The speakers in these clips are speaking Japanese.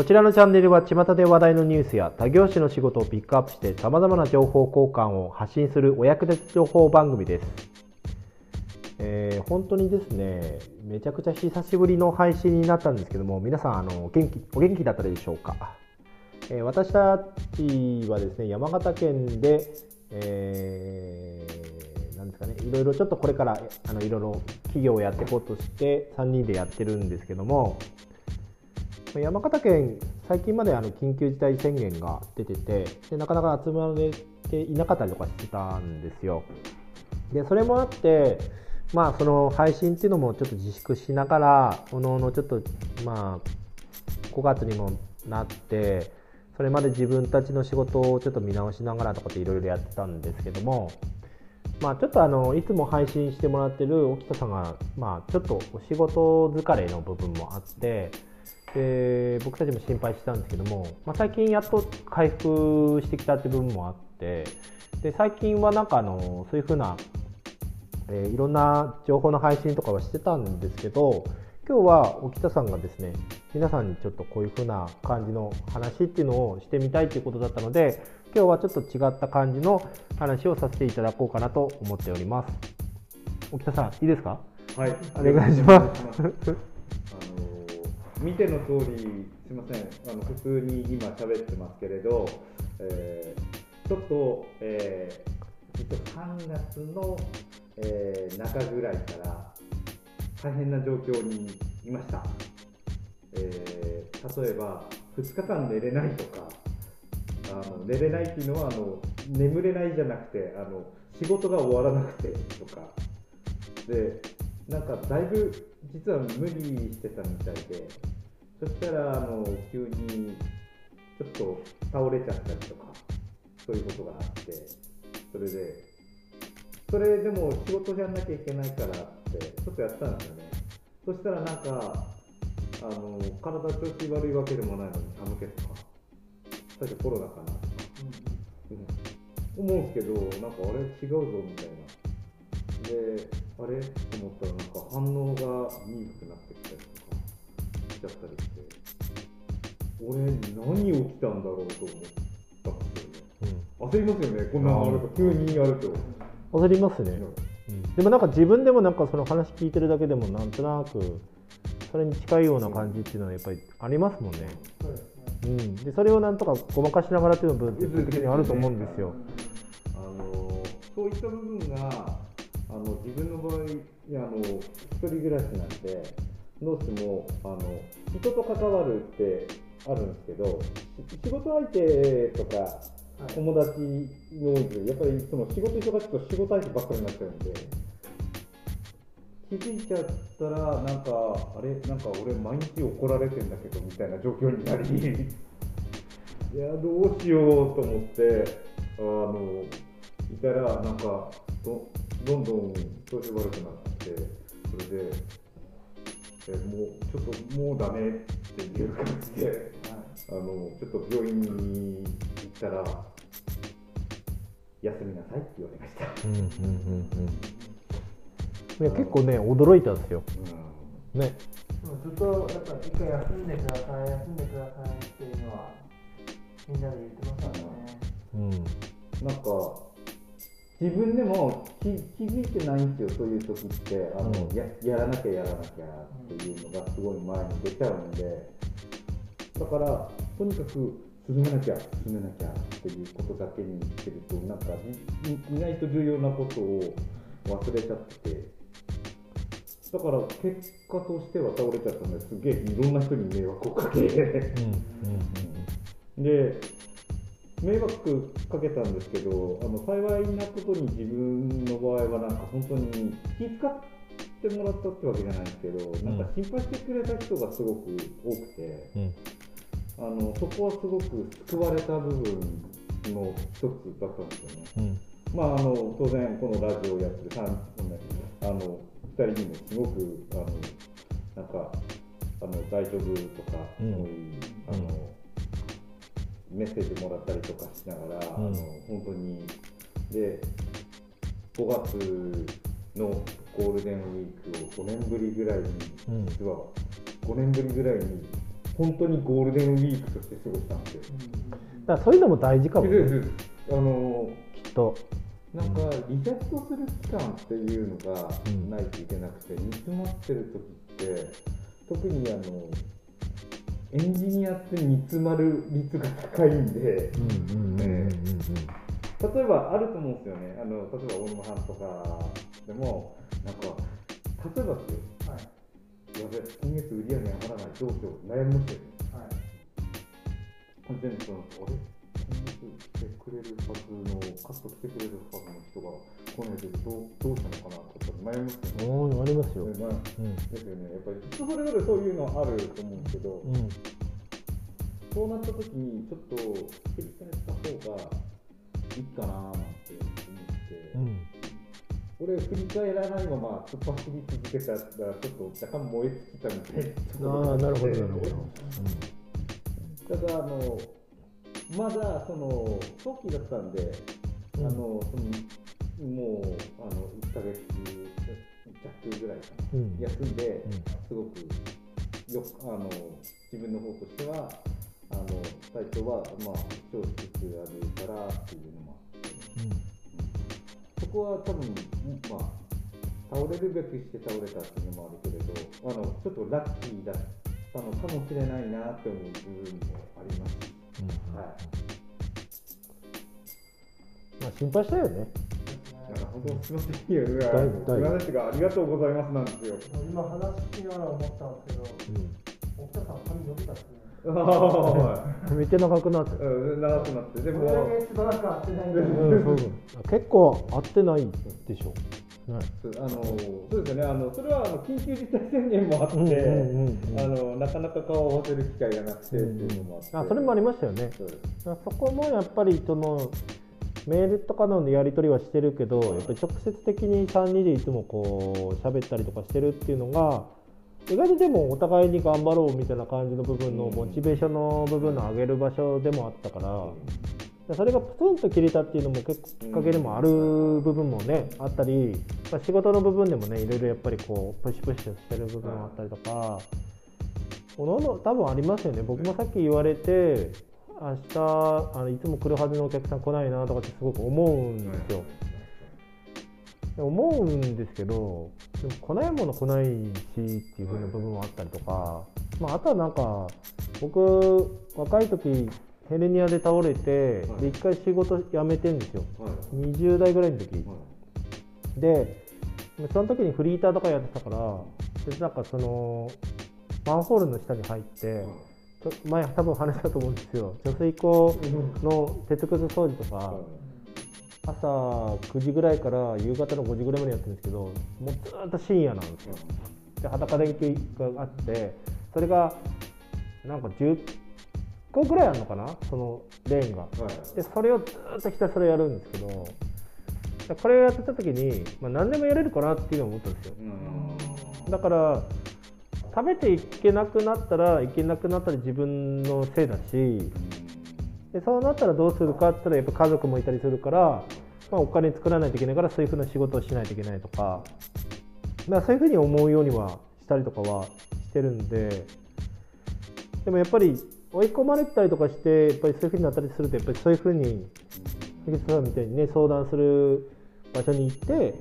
こちらのチャンネルは巷で話題のニュースや他業種の仕事をピックアップして様々な情報交換を発信するお役立ち情報番組です。えー、本当にですね、めちゃくちゃ久しぶりの配信になったんですけども、皆さん、あの元気お元気だったでしょうか？えー、私たちはですね、山形県で、えー、なんですかね、いろいろちょっとこれからあのいろいろ企業をやっていこうとして3人でやってるんですけども、山形県、最近まであの緊急事態宣言が出ててで、なかなか集まれていなかったりとかしてたんですよ。で、それもあって、まあ、その配信っていうのもちょっと自粛しながら、おのおのちょっと、まあ、5月にもなって、それまで自分たちの仕事をちょっと見直しながらとかっていろいろやってたんですけども、まあ、ちょっとあのいつも配信してもらってる沖田さんが、まあ、ちょっとお仕事疲れの部分もあって、で僕たちも心配してたんですけども、まあ、最近やっと回復してきたって部分もあってで最近はなんかあのそういうふうな、えー、いろんな情報の配信とかはしてたんですけど今日は沖田さんがですね皆さんにちょっとこういうふうな感じの話っていうのをしてみたいということだったので今日はちょっと違った感じの話をさせていただこうかなと思っております。沖田さんいいですか？はい。お願いします見ての通り、すみません、あの普通に今喋ってますけれど、えー、ちょっと、えー、実は3月の、えー、中ぐらいから大変な状況にいました。えー、例えば、2日間寝れないとか、あの寝れないっていうのはあの眠れないじゃなくてあの仕事が終わらなくてとかでなんかだいぶ実は無理してたみたいでそしたらあの急にちょっと倒れちゃったりとかそういうことがあってそれでそれでも仕事じゃなきゃいけないからってちょっとやったんですよね。そしたらなんかあの体調子悪いわけでもないのに寒気とか最初コロナかな。とか、うん、思うん。ですけどなんかあれ違うぞみたいな。であれ？と思ったらなんか反応が鈍くなってきたりとかしちゃったり俺何起きたんだろうと思ったんですよね、うん、焦りますよねこんなのあると急にやると。焦りますね、うん、でもなんか自分でもなんかその話聞いてるだけでもなんとなくそれに近いような感じっていうのはやっぱりありますもんね、うん、でそれをなんとかごまかしながらっていうのは物理的にあると思うんですよ、あのそういった部分があの自分の場合あの一人暮らしなんでどうしてもあの人と関わるってあるんですけど仕事相手とか友達の多いけどやっぱりその仕事忙しく仕事相手ばっかりになっちゃうんで気づいちゃったらなんかあれ？なんか俺毎日怒られてんだけどみたいな状況になり いやどうしようと思ってあのいたらなんかどどんどん調子悪くなってそれでえもうちょっともうダメっていう感じで、はい、あのちょっと病院に行ったら休みなさいって言われました。うんうんうんうんいや結構ね驚いたんですよ。うん、ね。ずっとやっぱ一回休んでください休んでくださいっていうのはみんなで言ってますからね。うん。なんか自分でも気気づいてないんですよ、そういう時ってあの、うん、ややらなきゃやらなきゃっていうのがすごい前に出ちゃうんで、だから、とにかく進めなきゃ、進めなきゃっていうことだけに言ってると、なんか意外と重要なことを忘れちゃって。て、だから結果としては倒れちゃったんですげえいろんな人に迷惑をかけ、で迷惑かけたんですけどあの幸いなことに自分の場合はなんか本当に気遣ってもらったってわけじゃないんですけど、うん、なんか心配してくれた人がすごく多くて、うん、あのそこはすごく救われた部分の一つだったんですよね。うん、まあ、あの当然このラジオをやってる3あの2人にもすごくあのなんかあの大丈夫とか、そういうあのメッセージもらったりとかしながら、うん、あの本当に。で5月のゴールデンウィークを5年ぶりぐらいに、うん、実は5年ぶりぐらいに本当にゴールデンウィークとして過ごしたんですよ。だからそういうのも大事かもね。あのきっと。なんかリセットする期間っていうのがうん。ないといけなくて、煮詰まってる時って特にあのエンジニアって煮詰まる率が高いんで、例えばあると思うんですよね。あの例えば大沼さんとかでもなんか例えばですよはい。やべ今月売り上げ上がらないどうしよう悩みますよね。はい。完全にそのあれ今月来てくれるはずのカット来てくれるはずの人が来ないでどうどうしたのかなとか悩みますよねありますよ、ねまあうん。ですよね。やっぱり人それぞれそういうのあると思うんですけど、うん。そうなった時にちょっと繰り返した方がいいかななんて思って、うん。俺振り返らないまま突っ走り続けたらちょっと若干燃え尽きたみたいなああなるほどなるほど、ただあのまだその早期だったんで、うん。あのそのもうあの1ヶ月弱ぐらいかな、うん。休んで、うん。すごくよくあの自分の方としてはあの最初はまあ主張しつつあるからっていうのもあって、そこは多分まあ倒れるべくして倒れたっていうのもあるけれどあのちょっとラッキーだったのかもしれないなって思う部分もあります。うんはい。まあ心配したよね。だから本当すみません。いやありがとうございますなんですよ。今話聞きながら思ったんですけどうん。奥田さん髪伸びたっすねはめっちゃ長くなっていうん長くなって。でこもしばらく会ってないんで。うんそうそう。結構合ってないでしょ、ねあのそうですよね。あのそれはあの緊急事態宣言もあって、うんうんうんうん。あのなかなか顔を合わせる機会がなくてっていうのもあって、あそれもありましたよね。そこもやっぱりそのメールとかのやり取りはしてるけどやっぱり直接的に3人でいつもこう喋ったりとかしてるっていうのが意外とでもお互いに頑張ろうみたいな感じの部分のうんモチベーションの部分の上げる場所でもあったからそれがプツンと切れたっていうのも結構きっかけでもある部分もねあったりまあ仕事の部分でもねいろいろやっぱりこうプシプシュしてる部分もあったりとか。おのおの多分ありますよね僕もさっき言われて明日あのいつも来るはずのお客さん来ないなとかってすごく思うんですよ、思うんですけどでも来ないもの来ないしっていう風な部分もあったりとか、まあ、あとはなんか僕若い時ヘルニアで倒れてはい。で一回仕事辞めてんですよ。はい。20代ぐらいの時。はい。でその時にフリーターとかやってたからでなんかそのマンホールの下に入ってちょ前多分話したと思うんですよ。貯水溝の鉄くず掃除とか朝9時ぐらいから夕方の5時ぐらいまでやってるんですけどもうずーっと深夜なんですよ。で裸電球があってそれがなんか10個ぐらいあるのかな？そのレーンが。はい。でそれをずーっとひたすらやるんですけどでこれをやってた時に、まあ、何でもやれるかなっていうのを思ったんですよ。うん。だから食べていけなくなったらいけなくなったら自分のせいだしでそうなったらどうするかって言ったらやっぱ家族もいたりするから、まあ、お金作らないといけないからそういうふうな仕事をしないといけないとか、まあ、そういうふうに思うようにはしたりとかはしてるんででもやっぱり追い込まれたりとかしてやっぱりそういうふうになったりするとやっぱりそういうふうに関口さんみたいにね相談する場所に行って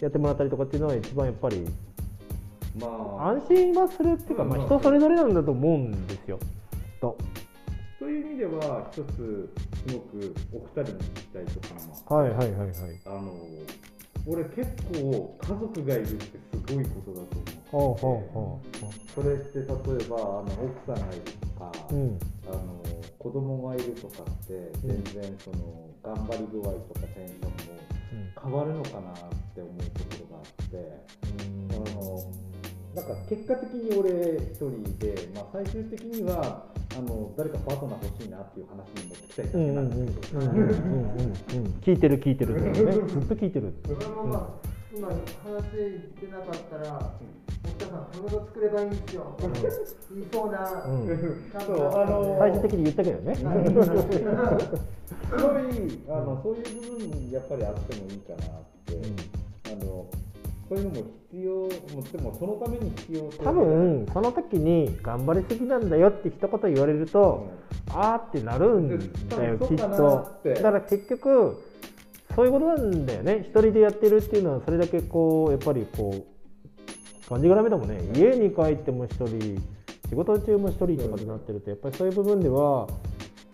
やってもらったりとかっていうのは一番やっぱりまあ安心はするっていうか、まあ、人それぞれなんだと思うんですよ。とという意味では一つすごくお二人に聞きたいところもはいはいはいはい。あの俺結構家族がいるってすごいことだと思ほうほうほそれって例えばあの奥さんがいるとか、う。うん。あの子供がいるとかって全然その頑張り具合とかテンションも変わるのかなって思うところがあって。あのなんか結果的に俺一人で、まあ、最終的にはあの誰かパートナー欲しいなっていう話に持ってきたいだけなんですけど、聞いてる聞いてるってねずっと聞いてるそれもまあ今話してなかったら奥田さん友達作ればいいんですよ言いそうなうんそうあの最終的に言ったけどねすごいあのそういう部分やっぱりあってもいいかなって、あのそういうのも必要もでもそのために必要多分その時に頑張りすぎなんだよって一言言われると、あーってなるんだよきっと。だから結局そういうことなんだよね。一人でやってるっていうのはそれだけこうやっぱりこう感じがダメだもんね。家に帰っても一人仕事中も一人とかになってるとやっぱりそういう部分では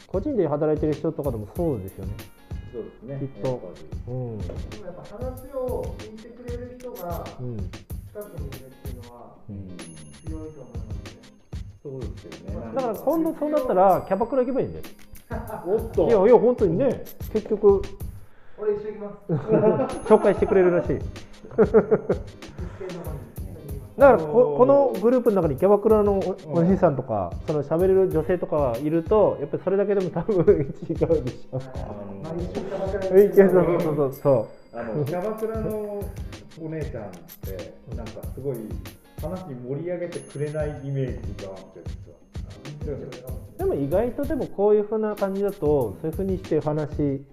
個人で働いてる人とかでもそうですよねそうですね。きっと。やっぱり。うん。でもやっぱ話を聞いてくれる人がうん。近くにいるっていうのはうん。強いと思いますね。そうですよね。だから今度そうなったらキャバクラ行けばいいんだよ。おっと。いやいや本当にね結局。俺一緒行きます。紹介してくれるらしいだからここのグループの中にキャバクラのおおじいさんとかその喋れる女性とかいるとやっぱりそれだけでも多分違うでしょ。そうそうそう。あのキャバクラのお姉ちゃんってなんかすごい話盛り上げてくれないイメージがあって実は。うでも意外とでもこういうふうな感じだとそういうふうにして話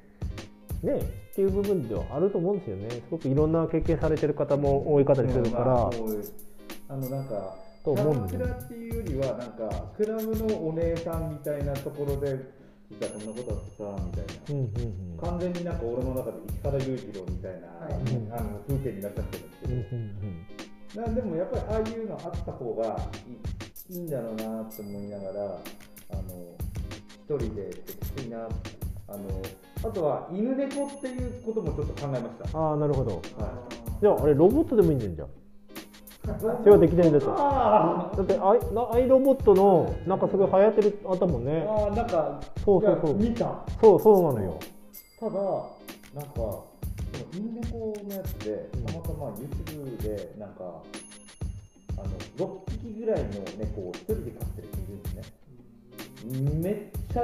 ねっていう部分ではあると思うんですよね。すごくいろんな経験されてる方も多い方にするから、ういうあのなんかと思うんだよキャバクラっていうよりはなんかクラブのお姉さんみたいなところで実はこんなことあってさみたいな。うんうんうん。完全になんか俺の中で石原裕次郎みたいな、はい。あの風景になっちゃってるんですけど、うんうんなんでもやっぱりああいうのあった方がいいんだろうなって思いながらあの一人できついなあのあとは犬猫っていうこともちょっと考えました。ああなるほど。はい。じゃああれロボットでもいいんじゃんじゃあそれはできないんだだってアイなアイロボットのなんかすごい流行ってるあったもんね。あーなんかそうそうそう。見た。そうそうなのよ。ただなんかその犬猫のやつでたまたま YouTube でなんかあの6匹ぐらいの猫を一人で飼ってる人いるんですね。めっちゃ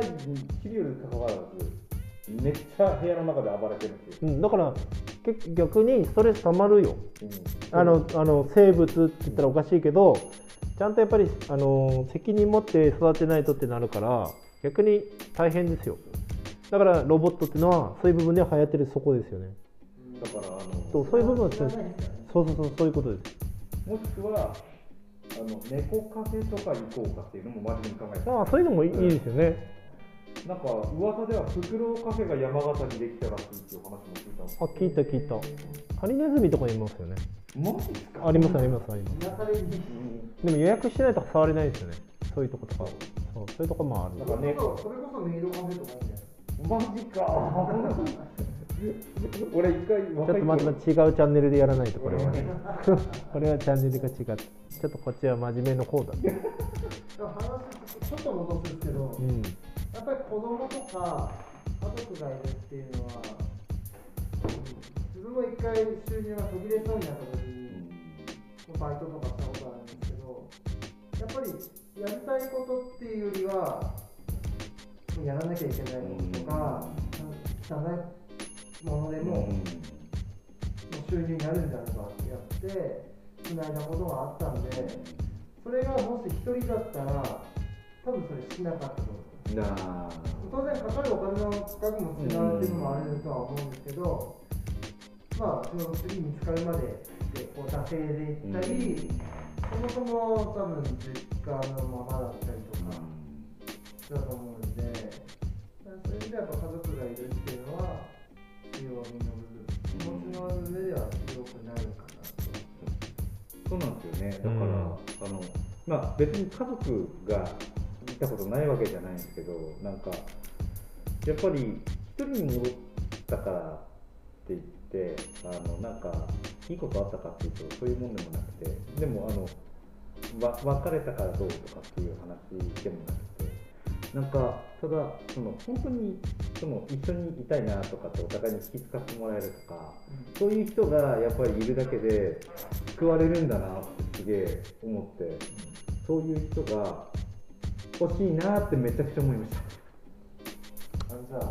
昼夜にかかわらずめっちゃ部屋の中で暴れてるんですよ、うん、だからけ逆にストレスたまるよ。うん。あのあの生物って言ったらおかしいけどちゃんとやっぱりあの責任持って育てないとってなるから逆に大変ですよ。だからロボットっていうのはそういう部分では流行ってるそこですよね。だからあのそうそういう部分はね。そうそうそうそういうことです。もしくはあの猫カフェとか行こうかっていうのも真面目に考えてああそういうのもいい,、いいですよねなんか噂ではフクロウカフェが山形にできたらしいっていう話も聞いたんですあ聞いた聞いた。ハリネズミとかいますよね。マジですか？ありますありますあります。でも予約してないと触れないですよね。そういうとことか。そうそういうとこもある。なんかねそれこそそれこそメイドカフェとか。マジか。俺一回ちょっとまた違うチャンネルでやらないとこれは。ね これはチャンネルが違ってちょっとこっちは真面目の方だでも話ちょっと戻すんですけど、うんぱり子供とか家族がいるっていうのは、自分も一回収入が途切れそうになった時に、バイトとかしたことあるんですけど、やっぱりやりたいことっていうよりは、やらなきゃいけないこととか、汚いものでも、収入になるんじゃないかってやって、つないだことがあったんで、それがもし一人だったら、多分それしなかったと。なあ。当然かかるお金の額も違うっていうのもあるとは思うんですけど、まあその次見つかるまででこう惰性でいったり、そもそも多分実家のままだったりとかだと思うんで、そういう意味ではやっぱ家族がいるっていうのは強みの部分、気持ちの上では強くなるかそうなんですよね。だから、うん。あのまあ別に家族が見たことないわけじゃないんですけどなんかやっぱり一人に戻ったからって言ってあのなんかいいことあったかっていうとそういうもんでもなくてでもあの別れたからどうとかっていう話でもなくてなんかただその本当にその一緒にいたいなとかってお互いに気遣ってもらえるとかそういう人がやっぱりいるだけで救われるんだなってすげえ思ってそういう人が欲しいなってめちゃくちゃ思いまし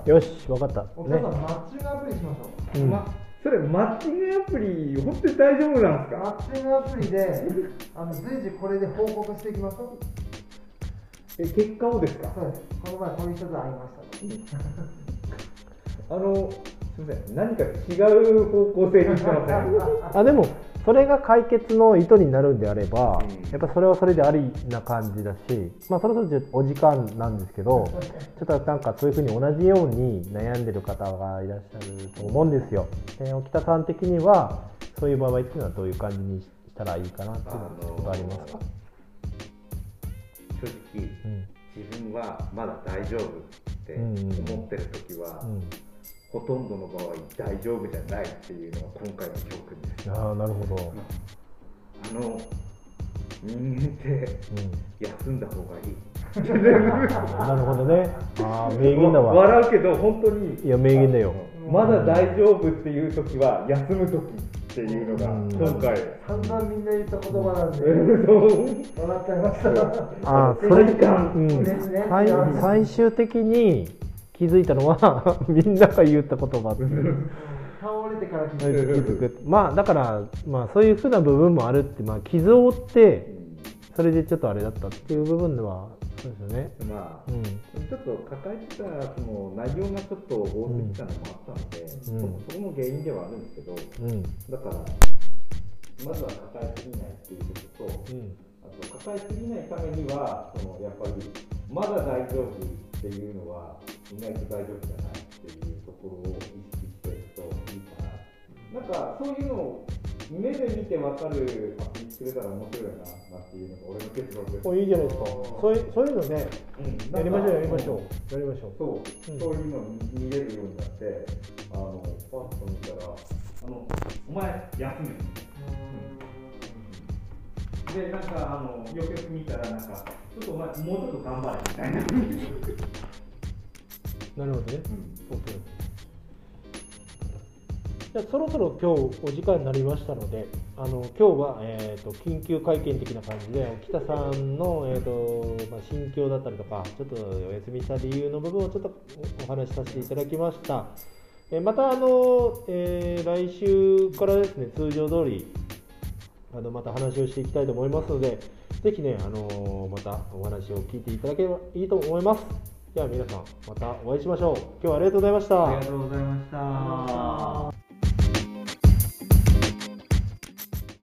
た、よし分かったねお父さん、マッチングアプリしましょう。うんまそれマッチングアプリ本当に大丈夫なんですマかッチングアプリで、あの随時これで報告していきましょう。え結果をですか？そうです。この前こういう人と会いました。あのすみません何か違う方向性に行ってません あでもそれが解決の意図になるんであれば、うん。やっぱそれはそれでありな感じだし、まあ、そろそろお時間なんですけどちょっとなんかそういうふうに同じように悩んでる方がいらっしゃると思うんですよ。で沖田さん的にはそういう場合っていうのはどういう感じにしたらいいかなっていうのはありますか、正直うん。自分はまだ大丈夫って思ってる時は、うんほとんどの場合大丈夫じゃないっていうのが今回の教訓です。ああなるほど、あの人間ってうん。休んだ方がいい。なるほどね。ああ、名言だわ。笑うけど本当に。いや、名言だよ。まだ大丈夫っていう時は休む時っていうのがうん。今回。散々みんな言った言葉なんで。そう。笑っちゃいました。ああ、それ、世界観うん。最終的に気づいたのは、みんなが言った言葉っていう。倒れてから気づく。まあ、だから、まあ、そういうふうな部分もあるって、まあ、傷を負って、それでちょっとあれだったっていう部分では、そうですよね。まあうん。ちょっと抱えてたその内容がちょっと多すぎたのもあったので、うん。そそこも原因ではあるん。ですけどうん。だからまずは抱えすぎないっていうこととうん。あと抱えすぎないためにはそのやっぱりまだ大丈夫っていうのは意外と大丈夫じゃないっていうところを意識していくといいかななんかそういうのを目で見て分かるアプリ作れたら面白いななんていうのが俺の結論ですおいいじゃないですか。そういう、そういうのね、うんやりましょう、やりましょうう。やりましょう。そう、うんそういうの見れるようになって、あのパッと見たら、あのお前休め。でなんかあのよくよく見たらなんかちょっとお前もうちょっと頑張れみたいな。なるほどね。そうそうじゃあそろそろ今日お時間になりましたので、あの今日は、えー、と緊急会見的な感じで、北さんの、えーとまあ、心境だったりとか、ちょっとお休みした理由の部分をちょっとおお話しさせていただきました。えーまたあの、えー来週からですね、通常通りあのまた話をしていきたいと思いますので、ぜひね、あのまたお話を聞いていただければいいと思います。では皆さん、またお会いしましょう。今日はありがとうございました。ありがとうございました。